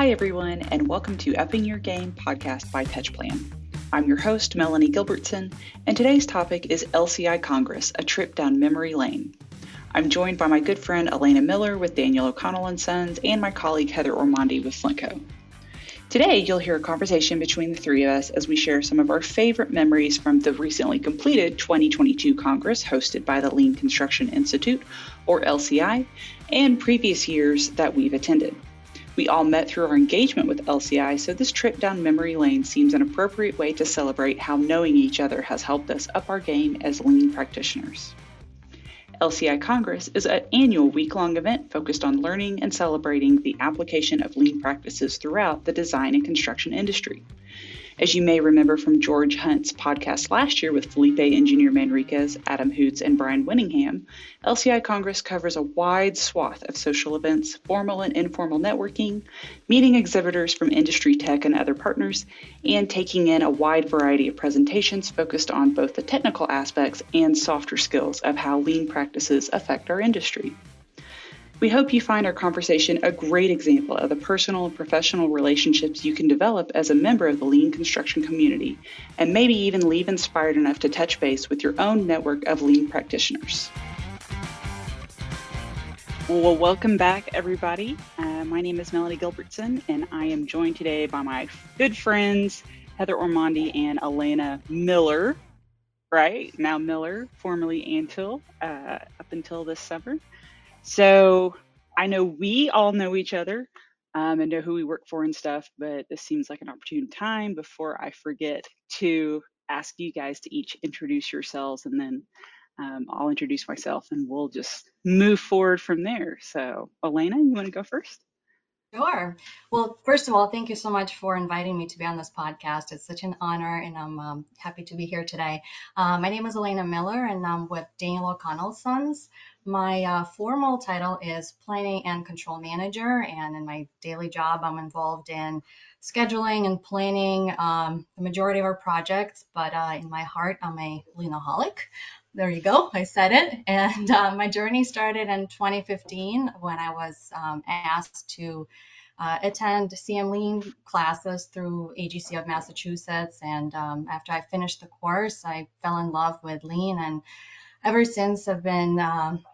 Hi, everyone, and welcome to Upping Your Game podcast by TouchPlan. I'm your host, Melanie Gilbertson, and today's topic is LCI Congress, a trip down memory lane. I'm joined by my good friend Elena Miller with Daniel O'Connell and Sons and my colleague Heather Ormonde with Flintco. Today, you'll hear a conversation between the three of us as we share some of our favorite memories from the recently completed 2022 Congress hosted by the Lean Construction Institute, or LCI, and previous years that we've attended. We all met through our engagement with LCI, so this trip down memory lane seems an appropriate way to celebrate how knowing each other has helped us up our game as lean practitioners. LCI Congress is an annual week long event focused on learning and celebrating the application of lean practices throughout the design and construction industry. As you may remember from George Hunt's podcast last year with Felipe Engineer Manriquez, Adam Hoots, and Brian Winningham, LCI Congress covers a wide swath of social events, formal and informal networking, meeting exhibitors from industry tech and other partners, and taking in a wide variety of presentations focused on both the technical aspects and softer skills of how lean practices affect our industry. We hope you find our conversation a great example of the personal and professional relationships you can develop as a member of the lean construction community, and maybe even leave inspired enough to touch base with your own network of lean practitioners. Well, welcome back, everybody. Uh, my name is Melanie Gilbertson, and I am joined today by my good friends Heather Ormonde and Elena Miller. Right now, Miller, formerly Antil, uh, up until this summer. So I know we all know each other um, and know who we work for and stuff, but this seems like an opportune time before I forget to ask you guys to each introduce yourselves and then um, I'll introduce myself and we'll just move forward from there. So, Elena, you want to go first? Sure. Well, first of all, thank you so much for inviting me to be on this podcast. It's such an honor, and I'm um, happy to be here today. Uh, my name is Elena Miller, and I'm with Daniel O'Connell Sons. My uh, formal title is Planning and Control Manager, and in my daily job, I'm involved in scheduling and planning um, the majority of our projects. But uh, in my heart, I'm a leanaholic there you go. I said it. And uh, my journey started in 2015 when I was um, asked to uh, attend CM Lean classes through AGC of Massachusetts. And um, after I finished the course, I fell in love with Lean. And ever since, I've been um,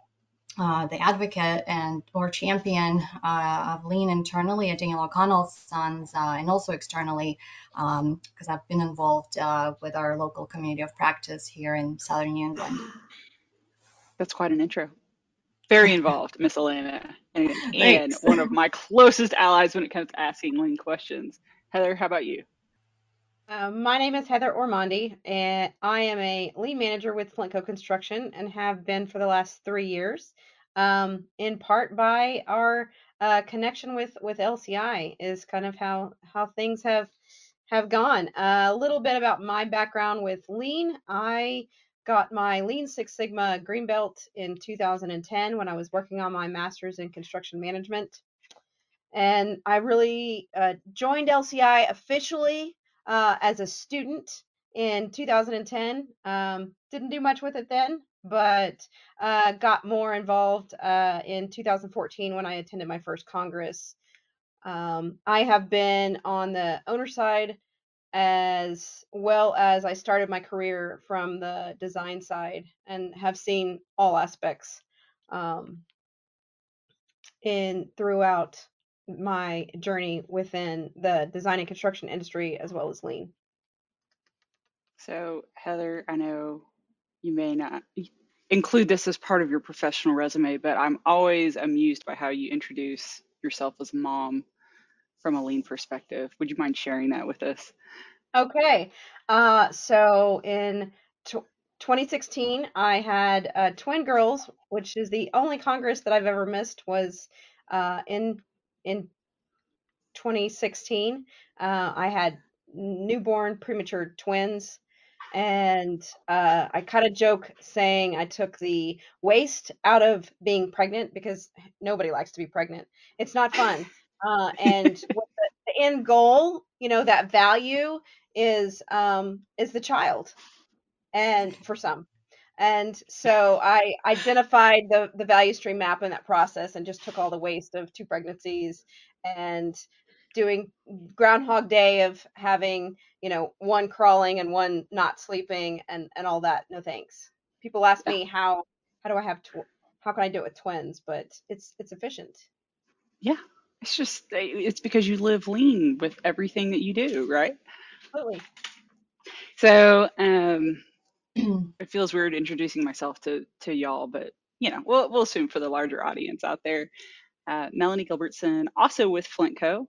uh, the advocate and or champion uh, of lean internally at Daniel O'Connell's Sons uh, and also externally because um, I've been involved uh, with our local community of practice here in Southern New England. That's quite an intro. Very involved, Miss Elena, and, and one of my closest allies when it comes to asking lean questions. Heather, how about you? Uh, my name is Heather Ormonde, and I am a lean manager with Flintco Construction and have been for the last three years. Um, in part by our uh, connection with with LCI is kind of how how things have have gone. Uh, a little bit about my background with lean. I got my Lean Six Sigma Green Belt in 2010 when I was working on my master's in construction management. And I really uh, joined LCI officially uh, as a student in 2010. Um, didn't do much with it then, but uh, got more involved uh, in 2014 when I attended my first Congress. Um, I have been on the owner side as well as I started my career from the design side and have seen all aspects um, in throughout my journey within the design and construction industry as well as lean. So, Heather, I know you may not include this as part of your professional resume, but I'm always amused by how you introduce yourself as mom from a lean perspective. Would you mind sharing that with us? Okay. Uh, so in 2016, I had uh, twin girls, which is the only Congress that I've ever missed was uh, in in 2016. Uh, I had newborn premature twins. And uh, I cut a joke saying I took the waste out of being pregnant because nobody likes to be pregnant. It's not fun. Uh, and the, the end goal, you know, that value is um, is the child, and for some. And so I identified the, the value stream map in that process and just took all the waste of two pregnancies and doing Groundhog Day of having you know one crawling and one not sleeping and and all that. No thanks. People ask me how how do I have tw- how can I do it with twins, but it's it's efficient. Yeah, it's just it's because you live lean with everything that you do, right? Absolutely. So um, it feels weird introducing myself to to y'all, but you know, we'll we'll assume for the larger audience out there. Uh, Melanie Gilbertson, also with Flintco,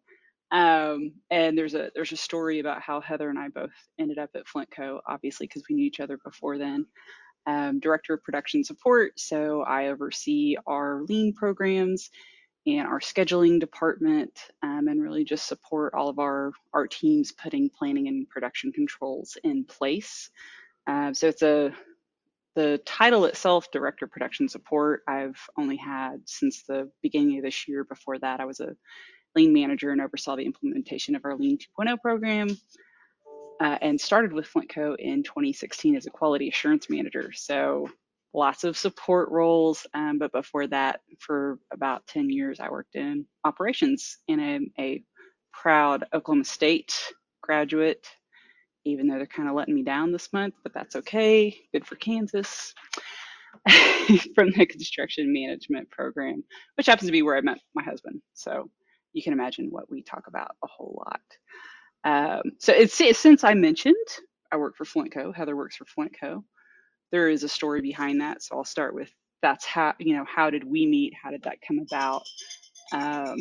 um, and there's a there's a story about how Heather and I both ended up at Flintco, obviously because we knew each other before then. Um, director of production support, so I oversee our lean programs and our scheduling department, um, and really just support all of our our teams putting planning and production controls in place. Uh, so it's a the title itself, Director Production Support, I've only had since the beginning of this year. Before that, I was a Lean manager and oversaw the implementation of our Lean 2.0 program uh, and started with Flintco in 2016 as a quality assurance manager. So lots of support roles. Um, but before that, for about 10 years, I worked in operations and I'm a proud Oklahoma State graduate even though they're kind of letting me down this month, but that's okay. Good for Kansas. From the construction management program, which happens to be where I met my husband. So you can imagine what we talk about a whole lot. Um, so it's since I mentioned I work for Flintco, Heather works for Flintco. There is a story behind that, so I'll start with that's how you know how did we meet? How did that come about? Um,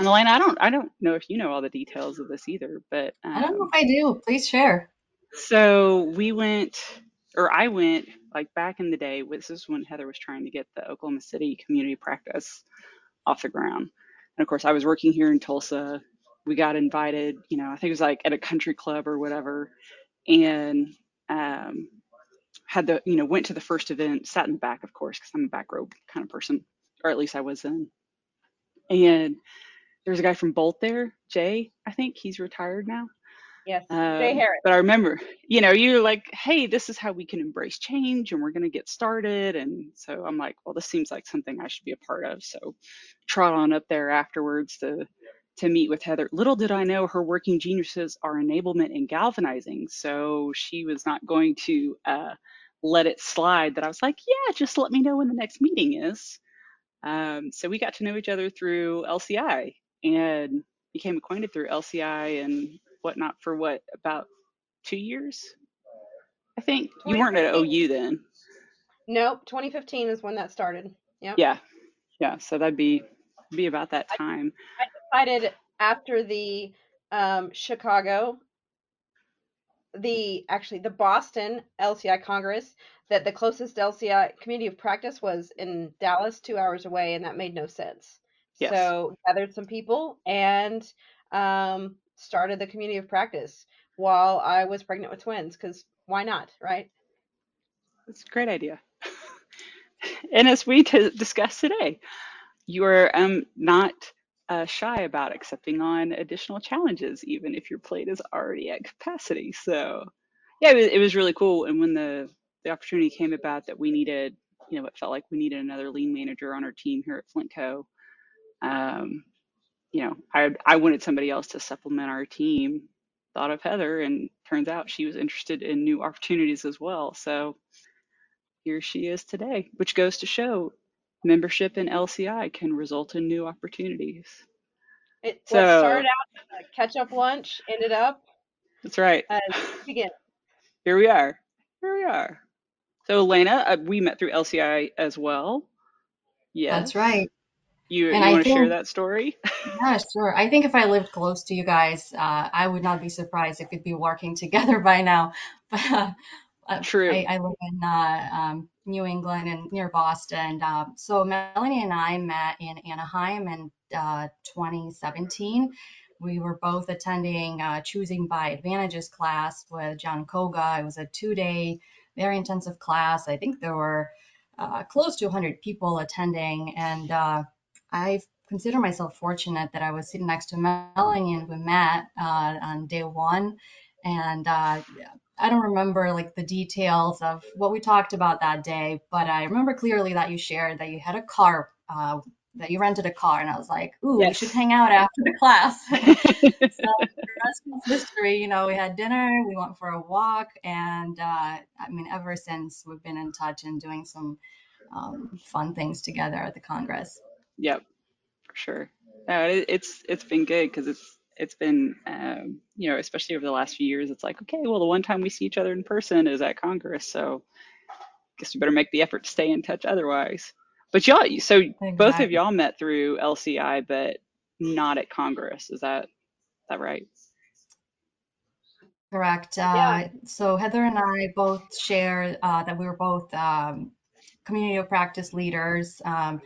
and Elena, I don't I don't know if you know all the details of this either, but um, I don't know um, if I do. Please share. So we went, or I went, like back in the day. This is when Heather was trying to get the Oklahoma City community practice off the ground, and of course I was working here in Tulsa. We got invited, you know, I think it was like at a country club or whatever, and um, had the, you know, went to the first event, sat in the back, of course, because I'm a back row kind of person, or at least I was then. And there's a guy from Boldt there, Jay, I think he's retired now. Yes, um, Jay Harris. But I remember, you know, you're like, hey, this is how we can embrace change and we're going to get started. And so I'm like, well, this seems like something I should be a part of. So trot on up there afterwards to to meet with Heather. Little did I know her working geniuses are enablement and galvanizing. So she was not going to uh, let it slide that I was like, yeah, just let me know when the next meeting is. Um, so we got to know each other through LCI and became acquainted through LCI and whatnot for what about two years? I think you weren't at OU then. Nope, 2015 is when that started. Yeah. Yeah, yeah. So that'd be be about that time. I, I decided after the um, Chicago, the actually the Boston LCI Congress that the closest LCI community of practice was in Dallas, two hours away, and that made no sense. Yes. So gathered some people and um, started the community of practice while I was pregnant with twins because why not, right? That's a great idea. and as we t- discussed today, you are um, not uh, shy about accepting on additional challenges, even if your plate is already at capacity. So, yeah, it was, it was really cool. And when the the opportunity came about that we needed, you know, it felt like we needed another lean manager on our team here at Flintco. Um, you know, I I wanted somebody else to supplement our team. Thought of Heather, and turns out she was interested in new opportunities as well. So here she is today, which goes to show membership in LCI can result in new opportunities. It so, started out a catch up lunch, ended up. That's right. Uh, begin. Here we are. Here we are. So Elena, uh, we met through LCI as well. Yes. That's right. You, you want to share that story? yeah, sure. I think if I lived close to you guys, uh, I would not be surprised if we'd be working together by now. But uh, True. I, I live in uh, um, New England and near Boston. Uh, so Melanie and I met in Anaheim in uh, 2017. We were both attending uh, Choosing by Advantages class with John Koga. It was a two-day, very intensive class. I think there were close to 100 people attending, and I consider myself fortunate that I was sitting next to Melanie and we met uh, on day one. And uh, I don't remember like the details of what we talked about that day, but I remember clearly that you shared that you had a car uh, that you rented a car, and I was like, "Ooh, we should hang out after the class." so the rest is history. You know, we had dinner, we went for a walk, and uh, I mean, ever since we've been in touch and doing some um, fun things together at the Congress. Yep, for sure. No, it, it's it's been good because it's it's been um, you know especially over the last few years it's like okay well the one time we see each other in person is at Congress so I guess we better make the effort to stay in touch otherwise. But y'all so both of y'all met through LCI but not at Congress is that that right? Correct. Yeah. Uh, so Heather and I both share uh, that we were both um, community of practice leaders. Um,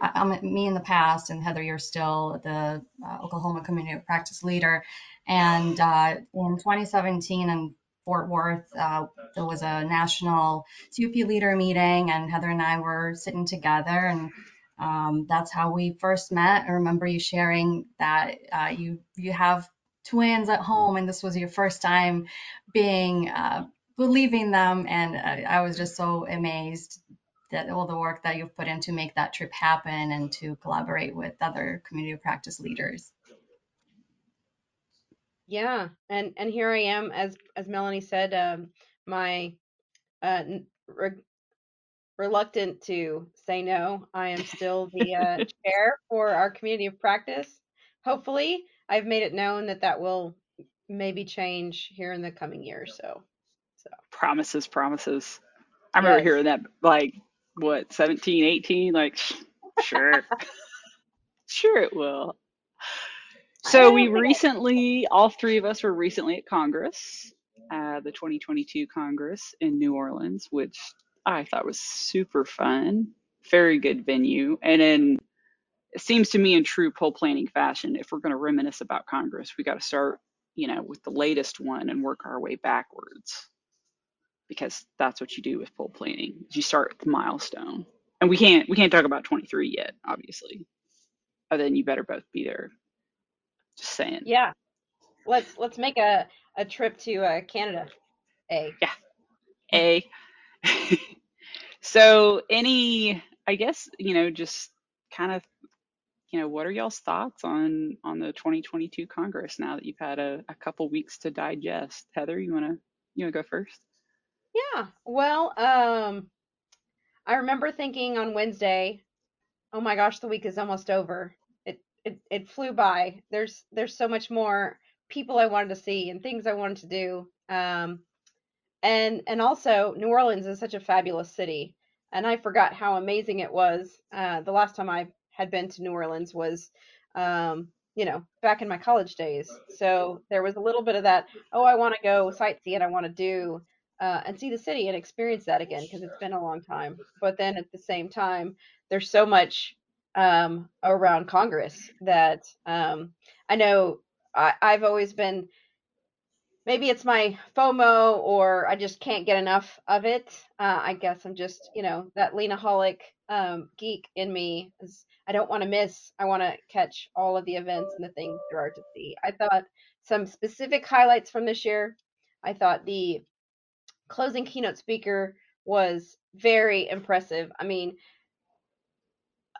I'm me in the past, and Heather, you're still the uh, Oklahoma community of practice leader. And uh, in 2017 in Fort Worth, uh, there was a national CoP leader meeting, and Heather and I were sitting together, and um, that's how we first met. I remember you sharing that uh, you you have twins at home, and this was your first time being uh, believing them, and uh, I was just so amazed that all the work that you've put in to make that trip happen and to collaborate with other community of practice leaders. Yeah, and and here I am, as as Melanie said, um, my uh, re reluctant to say no. I am still the uh, chair for our community of practice. Hopefully, I've made it known that that will maybe change here in the coming year. So, so Promises, promises. I remember yes, hearing that like what 17, 18 like sure. Sure it will. So we don't think I. recently, all three of us were recently at Congress, uh, the 2022 Congress in New Orleans, which I thought was super fun. Very good venue. And then it seems to me in true pull planning fashion, if we're going to reminisce about Congress, we got to start, you know, with the latest one and work our way backwards because that's what you do with pull planning. You start with the milestone. And we can't we can't talk about 23 yet, obviously. Other than you better both be there. Just saying. Yeah, let's let's make a a trip to uh, Canada. A. Yeah. A. so any I guess, you know, just kind of, you know, what are y'all's thoughts on on the 2022 Congress now that you've had a, a couple weeks to digest? Heather, you wanna you wanna go first? Yeah. Well, um, I remember thinking on Wednesday, oh my gosh, the week is almost over. It it it flew by. There's there's so much more people I wanted to see and things I wanted to do. Um, and and also New Orleans is such a fabulous city, and I forgot how amazing it was. Uh, the last time I had been to New Orleans was, um, you know, back in my college days. So there was a little bit of that. Oh, I want to go sightsee and I want to do uh, and see the city and experience that again because it's been a long time. But then at the same time, there's so much um, around Congress that um, I know I, I've always been maybe it's my FOMO or I just can't get enough of it. Uh, I guess I'm just, you know, that Leanaholic um, geek in me is I don't want to miss. I want to catch all of the events and the things there are to see. I thought some specific highlights from this year. I thought the closing keynote speaker was very impressive. I mean,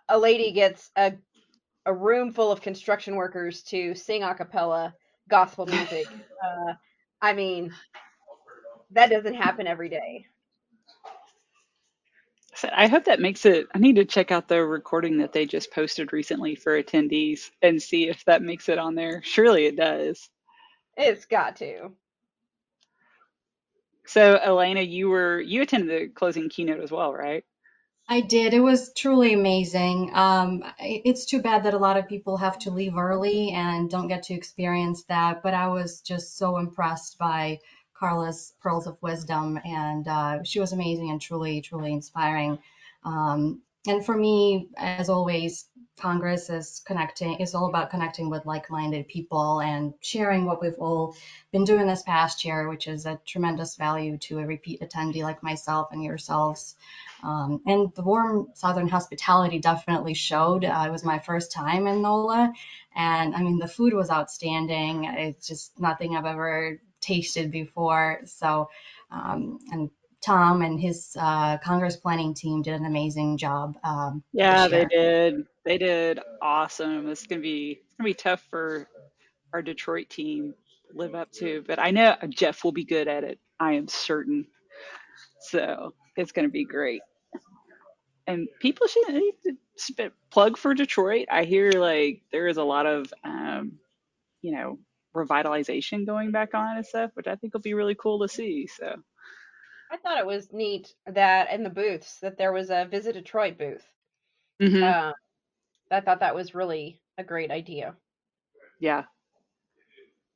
a lady gets a a room full of construction workers to sing a cappella gospel music. Uh, I mean, that doesn't happen every day. I hope that makes it I need to check out the recording that they just posted recently for attendees and see if that makes it on there. Surely it does. It's got to. So Elena, you were you attended the closing keynote as well, right? I did. It was truly amazing. Um, it's too bad that a lot of people have to leave early and don't get to experience that, but I was just so impressed by Carla's pearls of wisdom, and uh, she was amazing and truly, truly inspiring. Um, and for me, as always, Congress is connecting, is all about connecting with like-minded people and sharing what we've all been doing this past year, which is a tremendous value to a repeat attendee like myself and yourselves. Um, and the warm Southern hospitality definitely showed. Uh, it was my first time in NOLA, and I mean, the food was outstanding. It's just nothing I've ever tasted before. So, um, and Tom and his uh, Congress planning team did an amazing job um, Yeah, they did. They did awesome. It's gonna be it's gonna be tough for our Detroit team to live up to, but I know Jeff will be good at it. I am certain. So it's gonna be great. And people should need to spit, plug for Detroit. I hear like there is a lot of um, you know revitalization going back on and stuff, which I think will be really cool to see. So I thought it was neat that in the booths that there was a Visit Detroit booth. mhm. Uh, I thought that was really a great idea. yeah,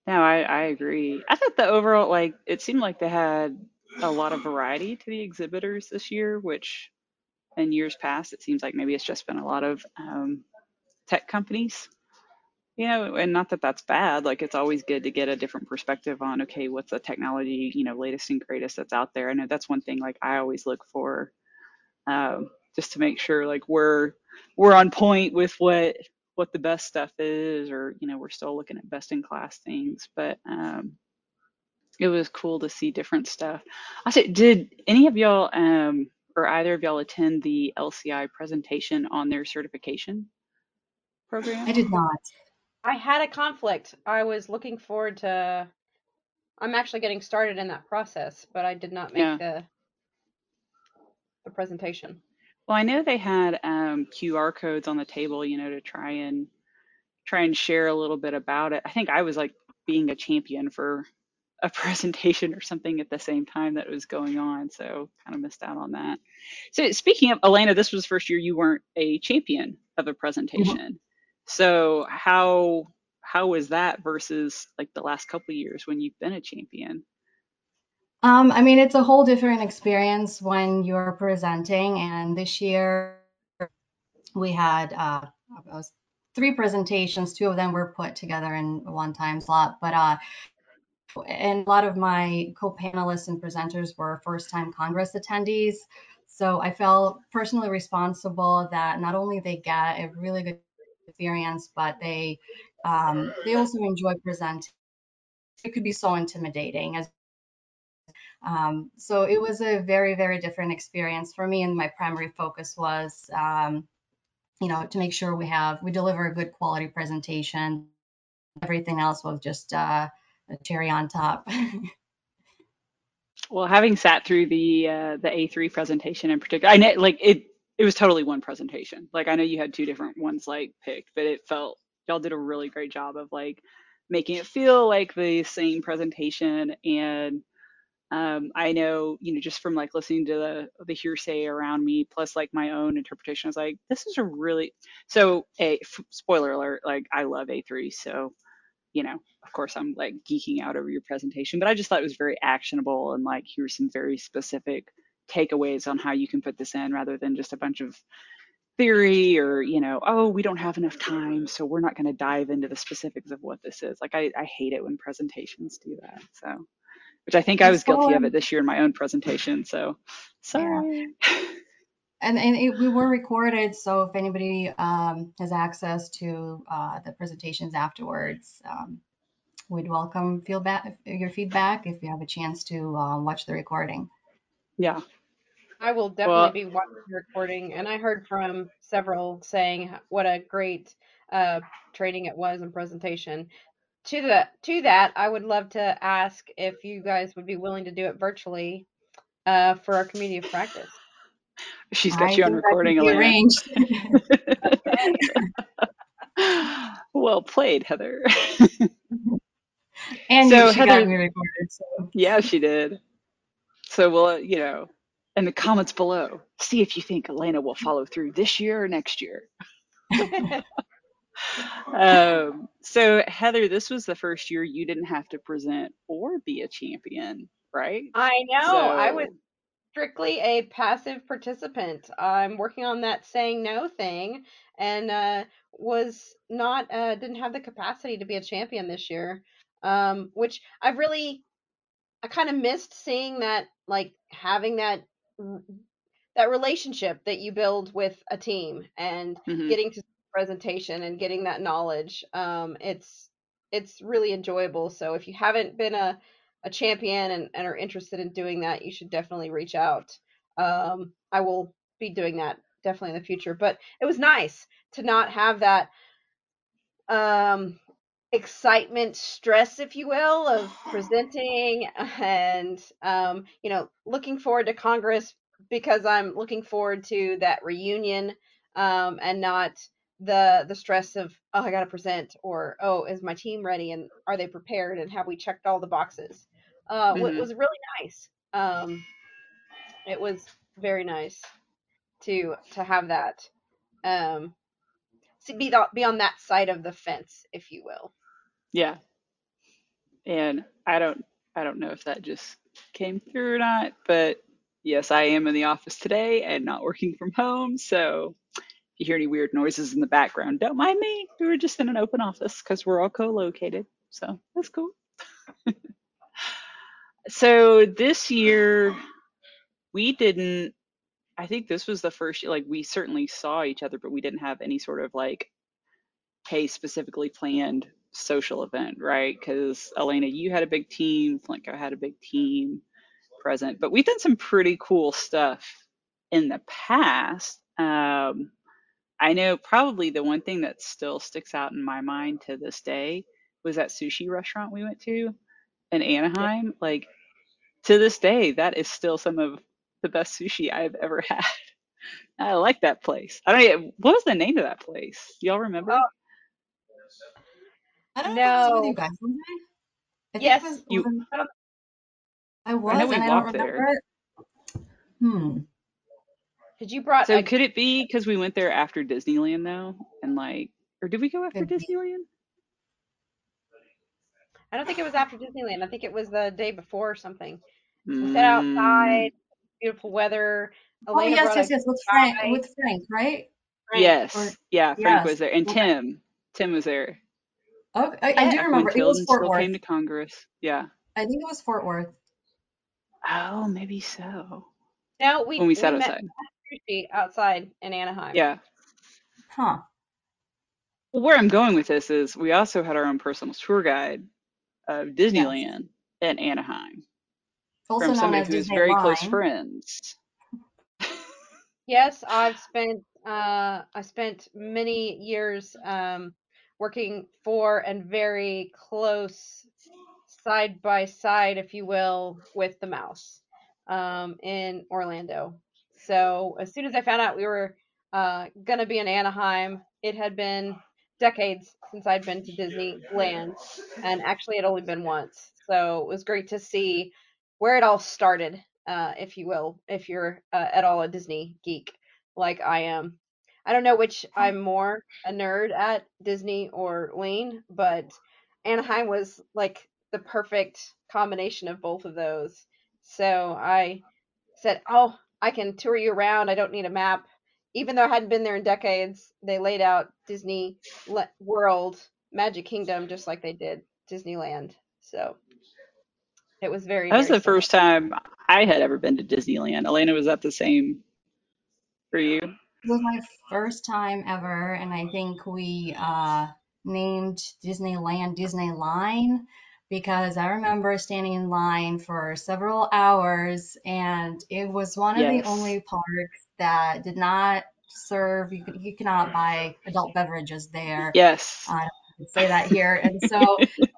no, I I agree. I thought the overall like it seemed like they had a lot of variety to the exhibitors this year, which in years past it seems like maybe it's just been a lot of um, tech companies you know and not that that's bad like it's always good to get a different perspective on okay what's the technology you know latest and greatest that's out there? I know that's one thing like i always look for um, just to make sure like we're we're on point with what what the best stuff is or you know we're still looking at best in class things but um it was cool to see different stuff. I said did any of y'all um or either of y'all attend the lci presentation on their certification program? I did not. I had a conflict. I was looking forward to. I'm actually getting started in that process, but I did not make yeah the the presentation. well i know they had um qr codes on the table you know to try and try and share a little bit about it i think i was like being a champion for a presentation or something at the same time that was going on so kind of missed out on that so speaking of elena this was the first year you weren't a champion of a Mhm. presentation so how how was that versus like the last couple years when you've been a champion Um, I mean, it's a whole different experience when you're presenting. And this year we had uh, three presentations. Two of them were put together in one time slot, but uh, and a lot of my co-panelists and presenters were first-time Congress attendees. So I felt personally responsible that not only they get a really good experience, but they um, they also enjoy presenting. It could be so intimidating as um, so it was a very very different experience for me, and my primary focus was um, you know to make sure we have we deliver a good quality presentation. Everything else was just uh, a cherry on top. Well, having sat through the uh, the A3 presentation in particular, I know like it it was totally one presentation. Like I know you had two different ones like picked, but it felt y'all did a really great job of like making it feel like the same presentation. And um, I know you know just from like listening to the the hearsay around me, plus like my own interpretation, I was like, this is a really so a f- spoiler alert. Like I love A3, so you know, of course, I'm like geeking out over your presentation, but I just thought it was very actionable and like here's some very specific takeaways on how you can put this in rather than just a bunch of theory or, you know, oh, we don't have enough time, so we're not going to dive into the specifics of what this is. Like, I, I hate it when presentations do that. So, which I think I was guilty of it this year in my own presentation. So, yeah, sorry. and and it, we were recorded, so if anybody um, has access to uh, the presentations afterwards, um, we'd welcome feedback, your feedback if you have a chance to uh, watch the recording. Yeah. I will definitely Well, be watching the recording, and I heard from several saying what a great uh, training it was and presentation. To the to that, I would love to ask if you guys would be willing to do it virtually uh, for our community of practice. she's got I you on think that could recording, be Elena. arranged. well played, Heather. And so, she got Heather, me recorded, so yeah, she did. So we'll, uh, you know, in the comments below, see if you think Elena will follow through this year or next year. Um, so Heather, this was the first year you didn't have to present or be a champion, right? I know. I was strictly a passive participant. I'm working on that saying no thing and uh, was not, uh, didn't have the capacity to be a champion this year, um, which I've really, I kind of missed seeing that, like having that r- that relationship that you build with a team and hmm getting to presentation and getting that knowledge. Um, it's it's really enjoyable. So if you haven't been a, a champion and, and are interested in doing that, you should definitely reach out. Um, I will be doing that definitely in the future. But it was nice to not have that um, excitement stress if you will of presenting and um, you know looking forward to congress because i'm looking forward to that reunion um, and not the the stress of oh i gotta present or oh is my team ready and are they prepared and have we checked all the boxes? Uh, mm-hmm. it was really nice. Um, it was very nice to to have that um, be be on that side of the fence if you will yeah. And I don't I don't know if that just came through or not, but yes, I am in the office today and not working from home. So if you hear any weird noises in the background, don't mind me. We were just in an open office because we're all co-located. So that's cool. so this year we didn't I think this was the first like we certainly saw each other, but we didn't have any sort of like hey specifically planned social event, right? Because Elena, you had a big team, Flintco had a big team present, but we've done some pretty cool stuff in the past. Um, I know probably the one thing that still sticks out in my mind to this day was that sushi restaurant we went to in Anaheim. Yeah. Like to this day, that is still some of the best sushi I've ever had. I like that place. I don't. What was the name of that place? Y'all remember? Oh, I don't know if I was with you guys, was I? I yes, was, you. Was, I was, I know we and I don't remember there. Hmm. Did you brought? So could it be because we went there after Disneyland though, and like, or did we go after Disneyland? I don't think it was after Disneyland. I think it was the day before or something. We mm. sat outside, beautiful weather. Oh, Elena oh yes, yes, yes. With Frank, with Frank, right? Frank. Yes, or, yeah. Frank yes. was there, and Tim. Tim was there. Oh, I, I do remember. It was Fort Worth. Came to Congress. Yeah. I think it was Fort Worth. Oh, maybe so. No, we when we sat we outside. outside in Anaheim. Yeah. Huh. Well, where I'm going with this is we also had our own personal tour guide of Disneyland yes. in Anaheim. Also from somebody who's very close friends. yes, I've spent uh, I spent many years um, working for and very close side by side, if you will, with the mouse um, in Orlando. So as soon as I found out we were uh, going to be in Anaheim, it had been decades since I'd been to Disneyland, and actually it only been once. So it was great to see where it all started, uh, if you will, if you're uh, at all a Disney geek like I am. I don't know which hmm. I'm more a nerd at Disney or Lane, but Anaheim was like the perfect combination of both of those. So I said, "Oh, I can tour you around. I don't need a map." Even though I hadn't been there in decades, they laid out Disney World, Magic Kingdom, just like they did Disneyland. So it was very. That was very the first time I had ever been to Disneyland. Elena, was that the same for you? It was my first time ever, and I think we uh, named Disneyland Disney Line because I remember standing in line for several hours, and it was one of the only parks that did not serve. You, could, you cannot buy adult beverages there. Yes. I say that here, and so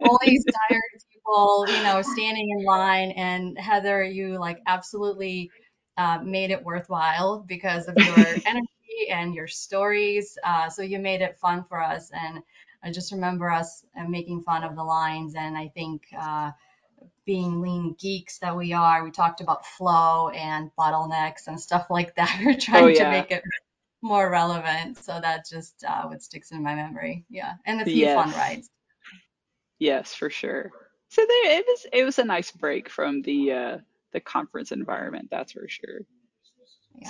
all these tired people, you know, standing in line, and Heather, you like absolutely. Uh, made it worthwhile because of your energy and your stories. Uh, so you made it fun for us. And I just remember us uh, making fun of the lines. And I think uh, being lean geeks that we are, we talked about flow and bottlenecks and stuff like that. We're trying oh, yeah. to make it more relevant. So that just uh, what sticks in my memory. Yeah. And a few yes. fun rides. Yes, for sure. So there, it was it was a nice break from the uh, the conference environment. That's for sure.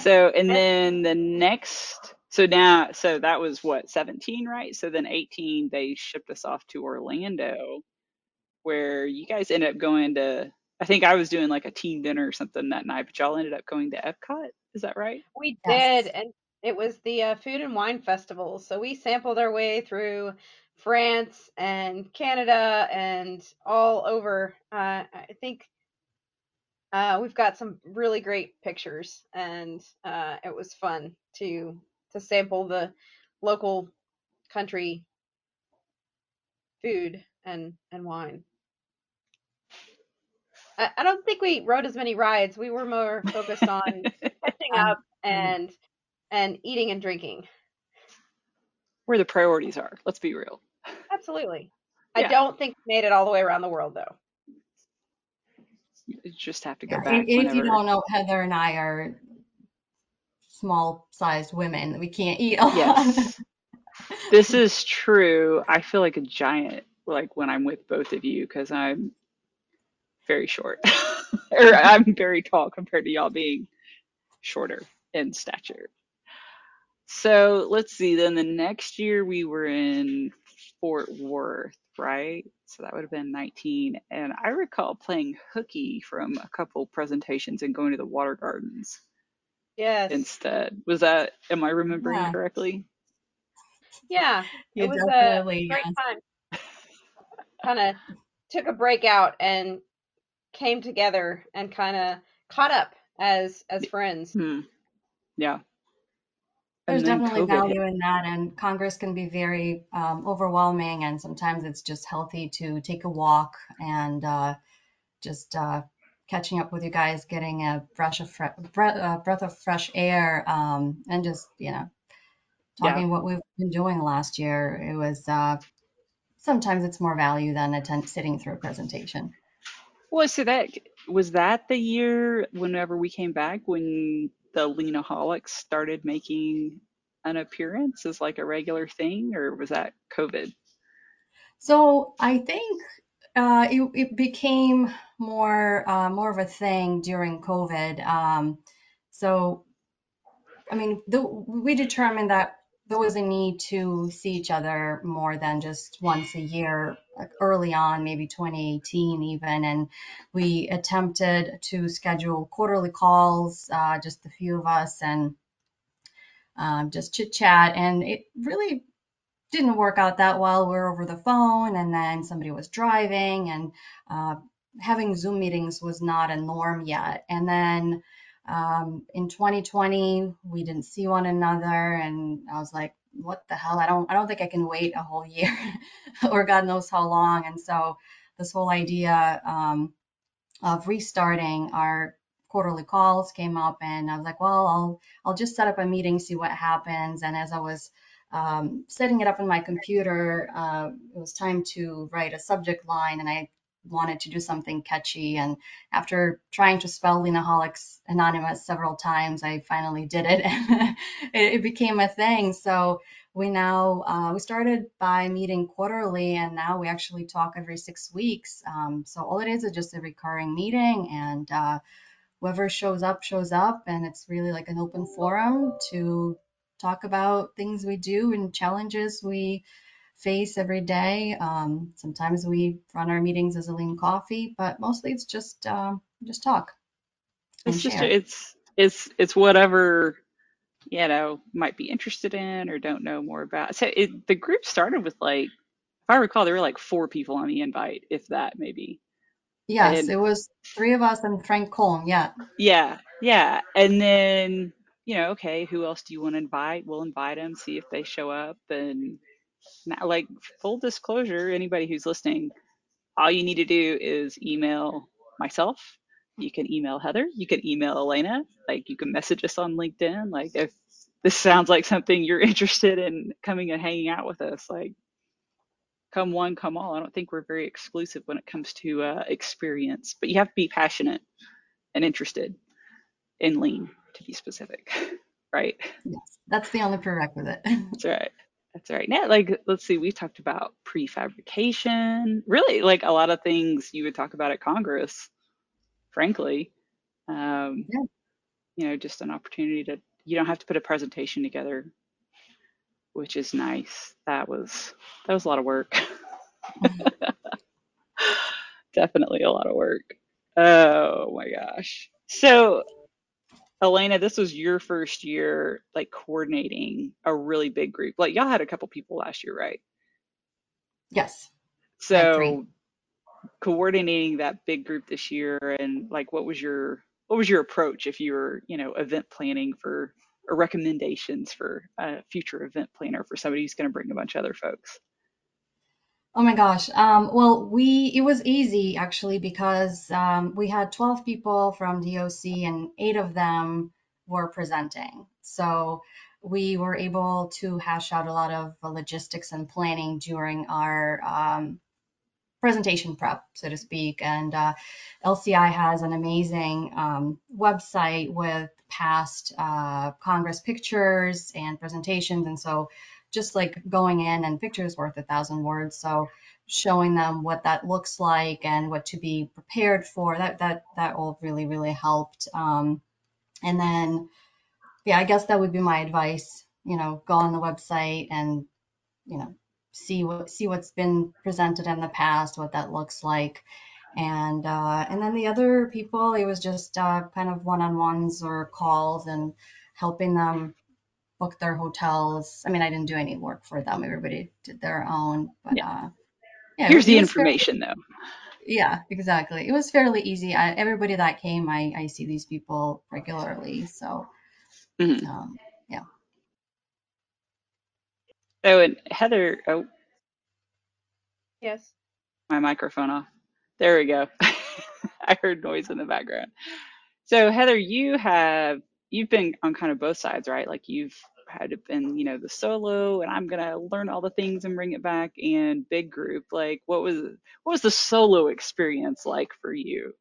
So, and then the next, so now, so that was what, 17, right? So then 18, they shipped us off to Orlando, where you guys ended up going to, I think I was doing like a team dinner or something that night, but y'all ended up going to Epcot. Is that right? We yes. did. And it was the uh, Food and Wine Festival. So we sampled our way through France and Canada and all over. Uh, I think uh, we've got some really great pictures, and uh, it was fun to to sample the local country food and and wine. I, I don't think we rode as many rides. We were more focused on catching Um, up and and eating and drinking. Where the priorities are. Let's be real. Absolutely. Yeah. I don't think we made it all the way around the world though. You just have to go Yeah, back if, if you don't know, Heather and I are small-sized women. We can't eat a lot. Yes. This is true. I feel like a giant like when I'm with both of you because I'm very short. or I'm very tall compared to y'all being shorter in stature. So let's see, then the next year we were in Fort Worth, right? So that would have been 19. And I recall playing hooky from a couple presentations and going to the water gardens Yes. instead. Was that, am I remembering Yeah. correctly? Yeah. It was a great yes. time. Kind of took a break out and came together and kind of caught up as as friends. Hmm. Yeah. There's definitely COVID hit. value in that, and Congress can be very um, overwhelming, and sometimes it's just healthy to take a walk and uh, just uh, catching up with you guys, getting a fresh of fre- breath, uh, breath of fresh air, um, and just you know Yeah. talking what we've been doing last year. It was uh, sometimes it's more value than attend sitting through a presentation. Well, so that was that the year whenever we came back when the Leanaholics started making an appearance as like a regular thing, or was that COVID? So I think uh, it, it became more uh, more of a thing during COVID. Um, so I mean, the, we determined that there was a need to see each other more than just once a year, like early on, maybe 2018 even, and we attempted to schedule quarterly calls, uh, just a few of us, and um, just chit chat, and it really didn't work out that well. we are over the phone, and then somebody was driving, and uh, having Zoom meetings was not a norm yet. And then um, in 2020, we didn't see one another, and I was like, "What the hell? I don't, I don't think I can wait a whole year, or God knows how long." And so this whole idea um, of restarting our quarterly calls came up, and I was like, "Well, I'll, I'll just set up a meeting, see what happens." And as I was um, setting it up in my computer, uh, it was time to write a subject line, and I wanted to do something catchy. And after trying to spell Leanaholics Anonymous several times, I finally did it, and it, it became a thing. So we now uh, we started by meeting quarterly, and now we actually talk every six weeks. Um, so all it is is just a recurring meeting, and uh, whoever shows up shows up, and it's really like an open forum to talk about things we do and challenges we face every day. Um, sometimes we run our meetings as a lean coffee, but mostly it's just um, just talk It's just share. it's it's it's whatever you know might be interested in or don't know more about. So it the group started with like, if I recall, there were like four people on the invite, if that maybe. Yes, And it was three of us and Frank Colm. Yeah. yeah, yeah, and then you know, okay, who else do you want to invite? We'll invite them, see if they show up, and now, like full disclosure, anybody who's listening, all you need to do is email myself. You can email Heather. You can email Elena. Like you can message us on LinkedIn. Like if this sounds like something you're interested in coming and hanging out with us, like come one, come all. I don't think we're very exclusive when it comes to uh, experience, but you have to be passionate and interested in lean to be specific, right? Yes, that's the only prerequisite. That's right. That's right. Now, like, let's see, we talked about prefabrication, really, like a lot of things you would talk about at Congress, frankly. Um, Yeah. you know, just an opportunity to, you don't have to put a presentation together, which is nice. That was, that was a lot of work. Definitely a lot of work. Oh my gosh. So, Elena, this was your first year like coordinating a really big group. Like y'all had a couple people last year, right? Yes, I had three. So coordinating that big group this year and like what was your what was your approach if you were, you know, event planning for for that group? or recommendations for a future event planner for somebody who's going to bring a bunch of other folks? Oh my gosh. Um, well, we it was easy actually because um, we had 12 people from DOC and eight of them were presenting. So we were able to hash out a lot of logistics and planning during our um, presentation prep, so to speak. And uh, LCI has an amazing um, website with past uh, Congress pictures and presentations. And so just like going in and pictures worth a thousand words. So showing them what that looks like and what to be prepared for, that that that all really, really helped. Um, and then yeah, I guess that would be my advice. You know, go on the website and, you know, see what see what's been presented in the past, what that looks like, and uh, and then the other people, it was just uh, kind of one-on-ones or calls and helping them book their hotels. I mean, I didn't do any work for them; everybody did their own. But Yeah. uh, yeah, Here's the was fairly, information though. yeah, exactly. It was fairly easy. I, everybody that came, I I see these people regularly, so Mhm. um, yeah. Oh, and Heather, oh, Yes. my microphone off. There we go. I heard noise in the background. So Heather, you have you've been on kind of both sides, right? Like you've had been, you know, the solo and I'm gonna learn all the things and bring it back and big group. Like what was what was the solo experience like for you?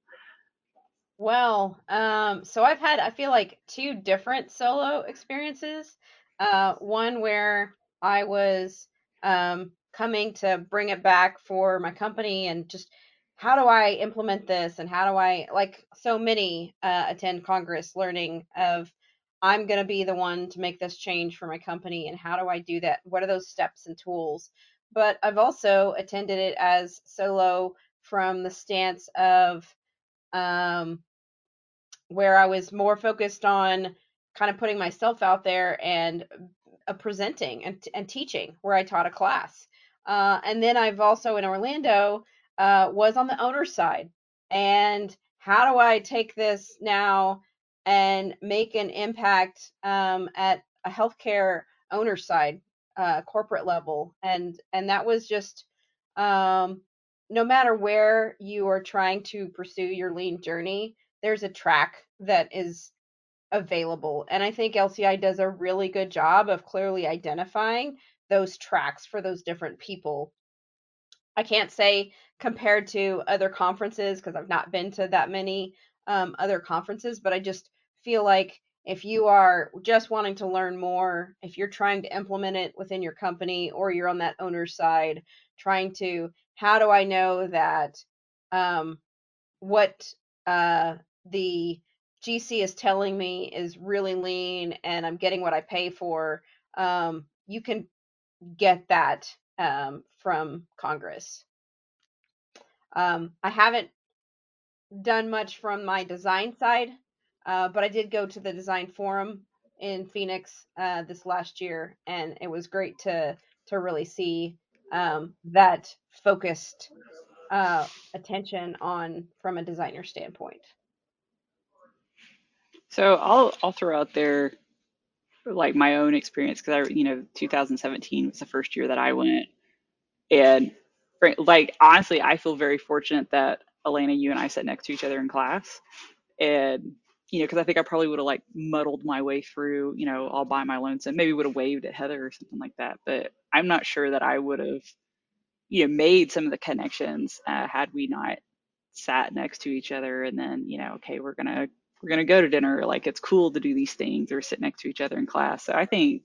Well, um, so I've had, I feel like two different solo experiences. Uh, one where I was um, coming to bring it back for my company and just how do I implement this and how do I, like so many uh, attend Congress learning of I'm going to be the one to make this change for my company and how do I do that? What are those steps and tools? But I've also attended it as solo from the stance of, um, where I was more focused on kind of putting myself out there and uh, presenting and, and teaching where I taught a class. Uh, and then I've also in Orlando uh, was on the owner side. And how do I take this now and make an impact um, at a healthcare owner side, uh, corporate level? And and that was just um, no matter where you are trying to pursue your lean journey, there's a track that is available. And I think LCI does a really good job of clearly identifying those tracks for those different people. I can't say compared to other conferences because I've not been to that many um, other conferences, but I just feel like if you are just wanting to learn more, if you're trying to implement it within your company or you're on that owner's side, trying to, how do I know that um, what uh, the GC is telling me is really lean and I'm getting what I pay for, um, you can get that um, from Congress. Um, I haven't done much from my design side, uh, but I did go to the design forum in Phoenix uh, this last year, and it was great to to really see um, that focused uh, attention on from a designer standpoint. So I'll I'll throw out there like my own experience because I you know 2017 was the first year that I went. And like honestly I feel very fortunate that Elena you and I sat next to each other in class. And you know because I think I probably would have like muddled my way through you know all by my lonesome. Maybe would have waved at Heather or something like that but I'm not sure that I would have you know made some of the connections uh, had we not sat next to each other and then you know okay we're gonna we're gonna go to dinner like it's cool to do these things or sit next to each other in class. So i think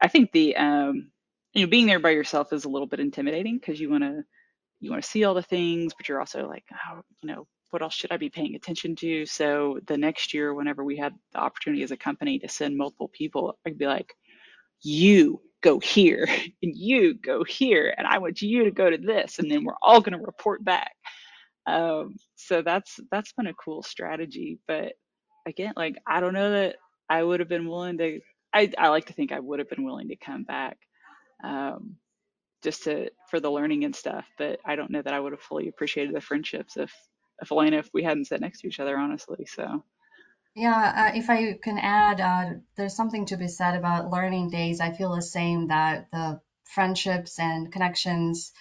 i think the um you know being there by yourself is a little bit intimidating because you want to you want to see all the things but you're also like oh you know what else should i be paying attention to? So the next year whenever we had the opportunity as a company to send multiple people i'd be like you go here and you go here and i want you to go to this and then we're all going to report back um, so that's that's been a cool strategy. But again, like I don't know that I would have been willing to. I I like to think I would have been willing to come back, um, just to for the learning and stuff. But I don't know that I would have fully appreciated the friendships if if Elena if we hadn't sat next to each other, honestly. So Yeah, uh, if I can add, uh, there's something to be said about learning days. I feel the same that the friendships and connections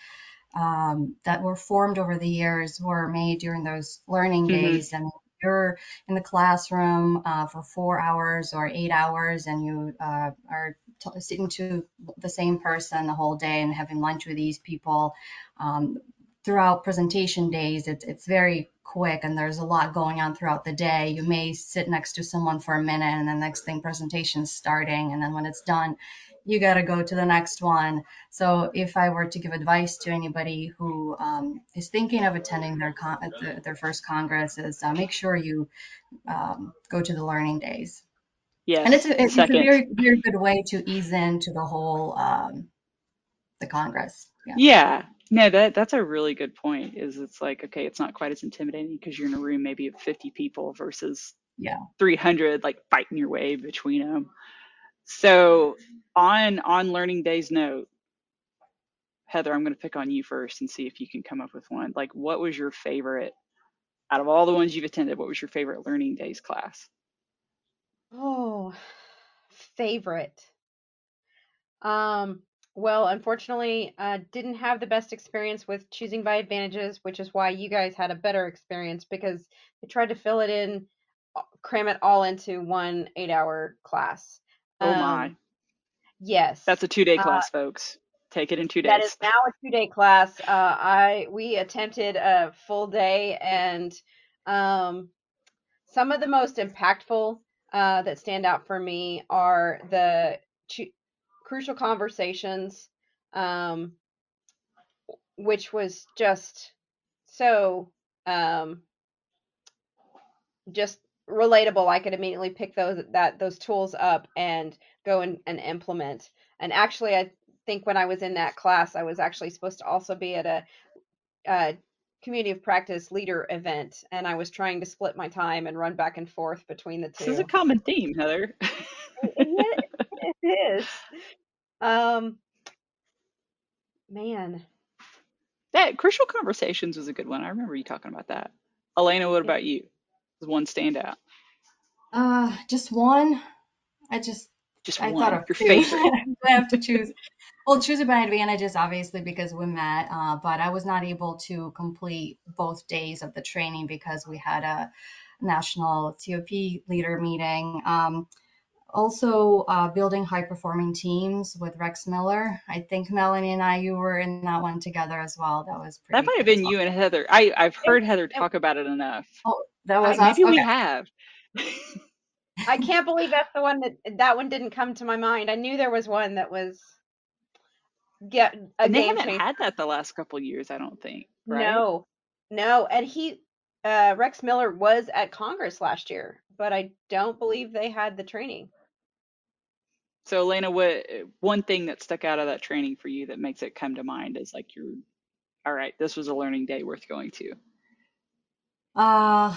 um, that were formed over the years were made during those learning Mm-hmm. days. And you're in the classroom uh, for four hours or eight hours, and you uh, are t- sitting to the same person the whole day and having lunch with these people. Um, throughout presentation days, it's it's very quick and there's a lot going on throughout the day. You may sit next to someone for a minute and the next thing presentation's starting and then when it's done, you got to go to the next one. So if I were to give advice to anybody who um, is thinking of attending their con- their, their first congress, is uh, make sure you um, go to the learning days. Yeah, And it's a, it's a very very good way to ease into the whole um, the congress. Yeah. Yeah. No, that that's a really good point. Is it's like okay, it's not quite as intimidating because you're in a room maybe of 50 people versus Yeah. 300 like fighting your way between them. So on on learning days note, Heather, I'm going to pick on you first and see if you can come up with one. Like, what was your favorite out of all the ones you've attended? What was your favorite learning days class? Oh, favorite. Um, well, unfortunately, uh, didn't have the best experience with choosing by advantages, which is why you guys had a better experience because they tried to fill it in, uh, cram it all into one eight-hour class. Oh my, Um, yes, that's a two day uh, class, folks. Take it in two days. That is now a two-day class. Uh, I we attempted a full day, and um, some of the most impactful uh, that stand out for me are the chu- crucial conversations, um, which was just so um, just relatable. I could immediately pick those that those tools up and go and, and implement. And actually, I think when I was in that class, I was actually supposed to also be at a, a community of practice leader event, and I was trying to split my time and run back and forth between the two This is a common theme, Heather. Yeah, it is. Um, man, that crucial conversations was a good one. I remember you talking about that. Elena, what about you? One stand out? Uh, just one. I just Just I thought of your favorite. I have to choose. Well, choose it by advantages, obviously, because we met, uh, but I was not able to complete both days of the training because we had a national CoP leader meeting. Um, also, uh, building high performing teams with Rex Miller. I think Melanie and I, you were in that one together as well. That was pretty. That might have been you and Heather. I, I've heard Heather talk about it enough. Oh, that I, was us? maybe we Okay. have. I can't believe that's the one that that one didn't come to my mind. I knew there was one that was get a And they game haven't changer. had that the last couple years, I don't think, right? No, no, and he, uh, Rex Miller was at Congress last year, but I don't believe they had the training. So Elena, what one thing that stuck out of that training for you that makes it come to mind is like you're all right, this was a learning day worth going to. Uh,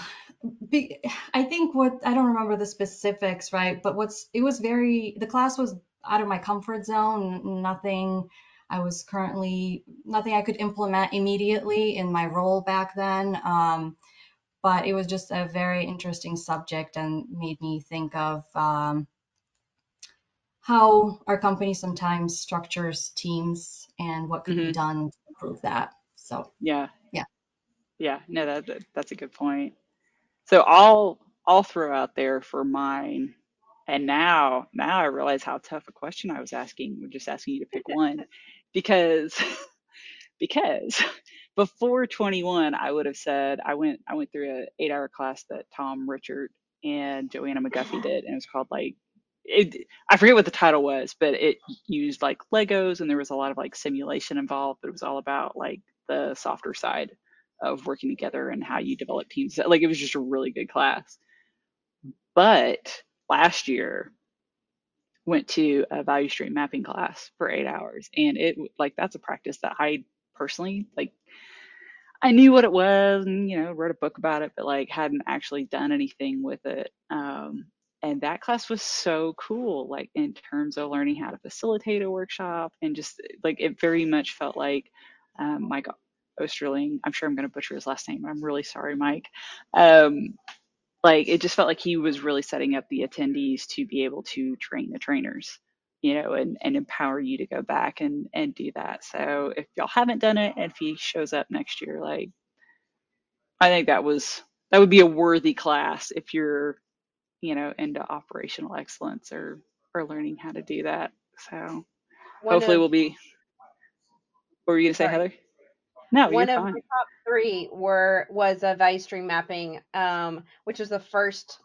be, I think what I don't remember the specifics, right? But what's it was very the class was out of my comfort zone. Nothing I was currently nothing I could implement immediately in my role back then. Um, but it was just a very interesting subject and made me think of um, how our company sometimes structures teams and what could be hmm done to improve that. So Yeah, yeah. no, that, that that's a good point. So I'll I'll throw out there for mine. And now now I realize how tough a question I was asking. We're just asking you to pick one because because before 21 I would have said I went I went through a eight hour class that Tom Richard and Joanna McGuffey did and it was called like it I forget what the title was, but it used like Legos and there was a lot of like simulation involved, but it was all about like the softer side of working together and how you develop teams. Like it was just a really good class. But last year went to a value stream mapping class for eight hours and it like that's a practice that I personally like I knew what it was and you know wrote a book about it but like hadn't actually done anything with it um and that class was so cool like in terms of learning how to facilitate a workshop and just like it very much felt like um, Mike Osterling I'm sure I'm going to butcher his last name I'm really sorry Mike. Um like it just felt like he was really setting up the attendees to be able to train the trainers you know and, and empower you to go back and and do that. So if y'all haven't done it and if he shows up next year like i think that was that would be a worthy class if you're you know into operational excellence or or learning how to do that. So One hopefully of we'll be what were you gonna say sorry. heather no One of fine the top three were was a value stream mapping, um, which was the first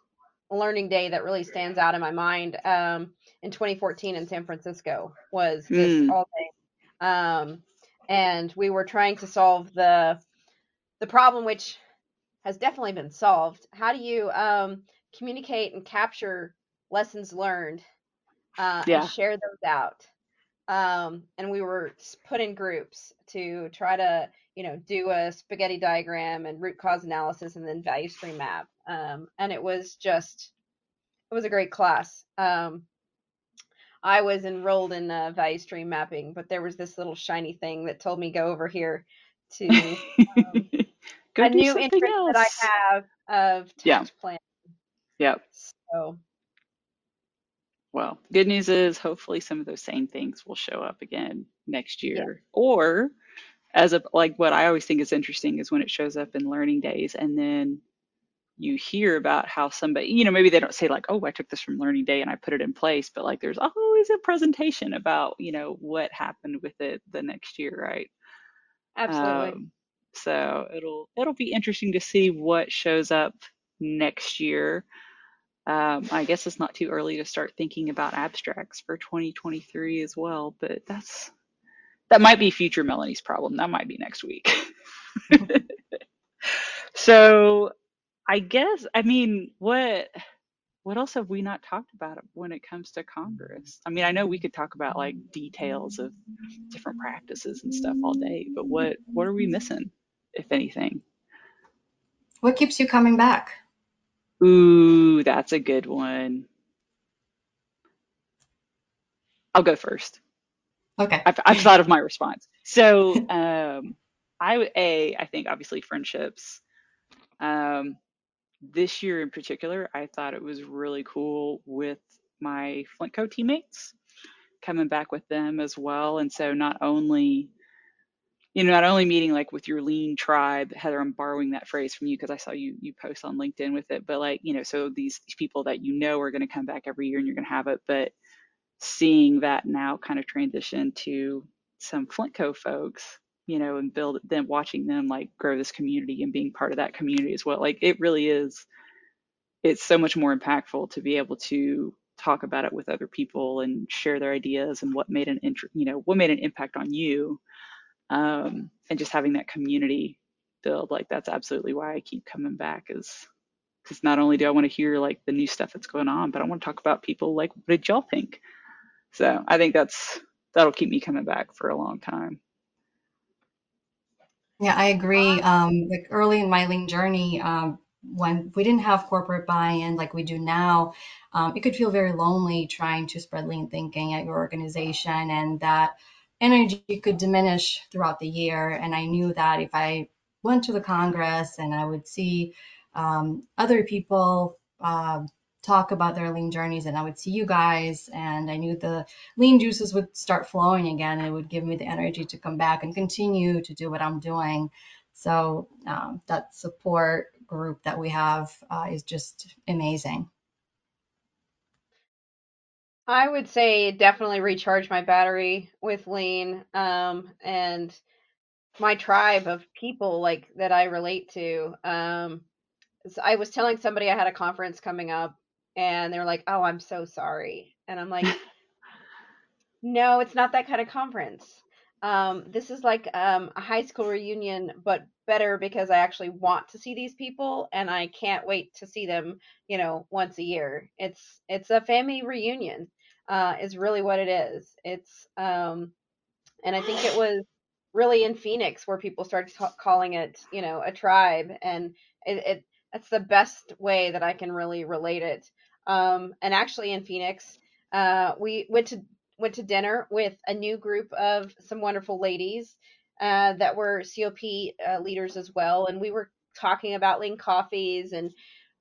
learning day that really stands out in my mind. Um, in 2014 in San Francisco was this mm, all day, um, and we were trying to solve the the problem, which has definitely been solved. How do you um, communicate and capture lessons learned uh, and share those out? Um, and we were put in groups to try to you know do a spaghetti diagram and root cause analysis and then value stream map um, and it was just it was a great class. Um, i was enrolled in uh, value stream mapping but there was this little shiny thing that told me go over here to um, a new interest that i have of yeah. takt plan yep. So Well, good news is hopefully some of those same things will show up again next yeah year. Or as a like what I always think is interesting is when it shows up in learning days and then you hear about how somebody, you know, maybe they don't say like, "Oh, I took this from learning day and I put it in place," but like there's always a presentation about, you know, what happened with it the next year, right? absolutely Um, so it'll it'll be interesting to see what shows up next year. Um, I guess it's not too early to start thinking about abstracts for 2023 as well, but that's that might be future Melanie's problem. That might be next week. so I guess I mean what what else have we not talked about when it comes to Congress? I mean, I know we could talk about like details of different practices and stuff all day, but what what are we missing, if anything? What keeps you coming back? Ooh, that's a good one. I'll go first. Okay. I've, I've thought of my response. So, um, I would a I think obviously friendships. Um, this year in particular, I thought it was really cool with my Flintco teammates coming back with them as well. And so not only you know not only meeting like with your lean tribe, Heather, I'm borrowing that phrase from you because I saw you you post on LinkedIn with it, but like you know so these, these people that you know are going to come back every year and you're going to have it, but seeing that now kind of transition to some Flintco folks, you know, and build them watching them like grow this community and being part of that community as well. Like it really is, it's so much more impactful to be able to talk about it with other people and share their ideas and what made an int- you know what made an impact on you um, and just having that community build like that's absolutely why i keep coming back is because not only do i want to hear like the new stuff that's going on but i want to talk about people like what did y'all think so I think that's that'll keep me coming back for a long time. Yeah, I agree. Um, like early in my lean journey, um, when we didn't have corporate buy-in like we do now, um, it could feel very lonely trying to spread lean thinking at your organization, and that energy could diminish throughout the year. And I knew that if I went to the Congress and I would see um, other people uh, talk about their lean journeys, and I would see you guys, and I knew the lean juices would start flowing again. And It would give me the energy to come back and continue to do what I'm doing. So um, that support group that we have uh, is just amazing. I would say definitely recharge my battery with lean um, and my tribe of people like that I relate to. Um, so I was telling somebody I had a conference coming up and they're like, "Oh, I'm so sorry." And I'm like, "No, it's not that kind of conference. Um, this is like um, a high school reunion, but better because I actually want to see these people and I can't wait to see them, you know, once a year. It's it's a family reunion. Uh, is really what it is. It's um, and I think it was really in Phoenix where people started ca- calling it, you know, a tribe, and it, it that's the best way that I can really relate it. Um, and actually, in Phoenix, uh, we went to went to dinner with a new group of some wonderful ladies uh, that were COP uh, leaders as well, and we were talking about lean coffees and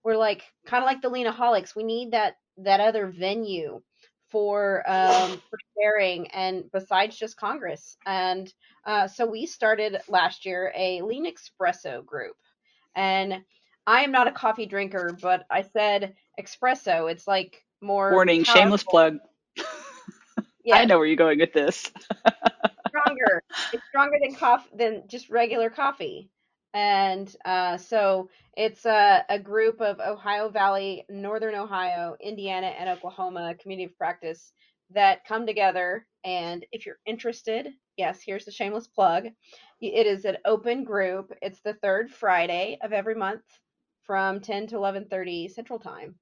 we're like kind of like the Leanaholics. We need that that other venue for um, for sharing and besides just Congress. And uh, so we started last year a Lean Espresso group. And I am not a coffee drinker, but I said espresso. It's like more warning, powerful. shameless plug. yeah. I know where you're going with this. stronger. It's stronger than coffee than just regular coffee. And uh, so it's a, a, group of Ohio Valley, Northern Ohio, Indiana, and Oklahoma community of practice that come together. And if you're interested, yes, here's the shameless plug. It is an open group. It's the third Friday of every month from 10 to 11:30 Central Time.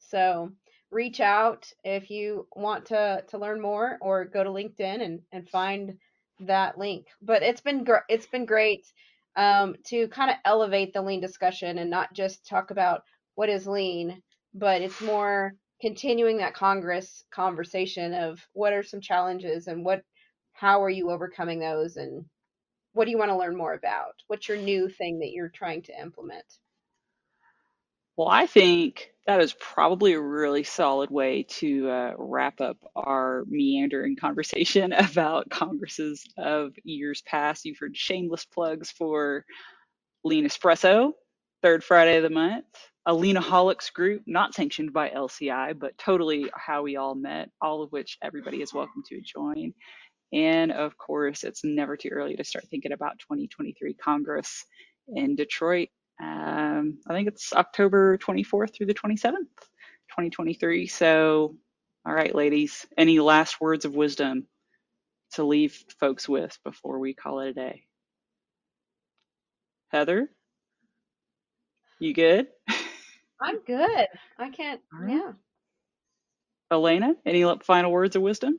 So reach out if you want to to learn more, or go to LinkedIn and and find that link. But it's been gr- it's been great um, to kind of elevate the lean discussion and not just talk about what is lean, but it's more continuing that Congress conversation of what are some challenges and what how are you overcoming those and what do you want to learn more about? What's your new thing that you're trying to implement? Well, I think that is probably a really solid way to uh, wrap up our meandering conversation about Congresses of years past. You've heard shameless plugs for Lean Espresso, third Friday of the month, a Leanaholics group, not sanctioned by LCI, but totally how we all met, all of which everybody is welcome to join. And of course, it's never too early to start thinking about 2023 Congress in Detroit um, I think it's October 24th through the 27th, 2023. So, all right, ladies, any last words of wisdom to leave folks with before we call it a day? Heather, you good? I'm good. I can't, right. yeah. Elena, any final words of wisdom?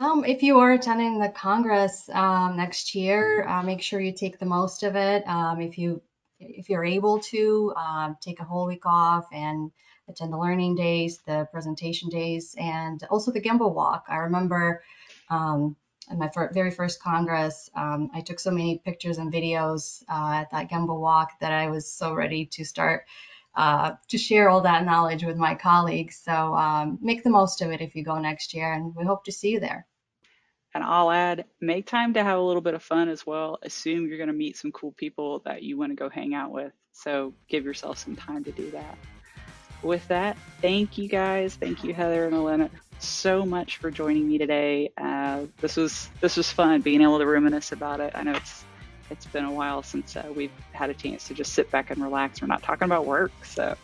Um, if you are attending the Congress um, next year, uh, make sure you take the most of it. Um, if you if you're able to um, take a whole week off and attend the learning days, the presentation days, and also the Gemba Walk. I remember um, in my very first Congress, um, I took so many pictures and videos uh, at that Gemba Walk that I was so ready to start uh, to share all that knowledge with my colleagues. So um, make the most of it if you go next year, and we hope to see you there. And I'll add, make time to have a little bit of fun as well. Assume you're going to meet some cool people that you want to go hang out with. So give yourself some time to do that. With that, thank you guys. Thank you, Heather and Elena, so much for joining me today. Uh, this was this was fun being able to reminisce about it. I know it's it's been a while since uh, we've had a chance to just sit back and relax. We're not talking about work, so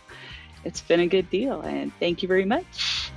it's been a good deal. And thank you very much.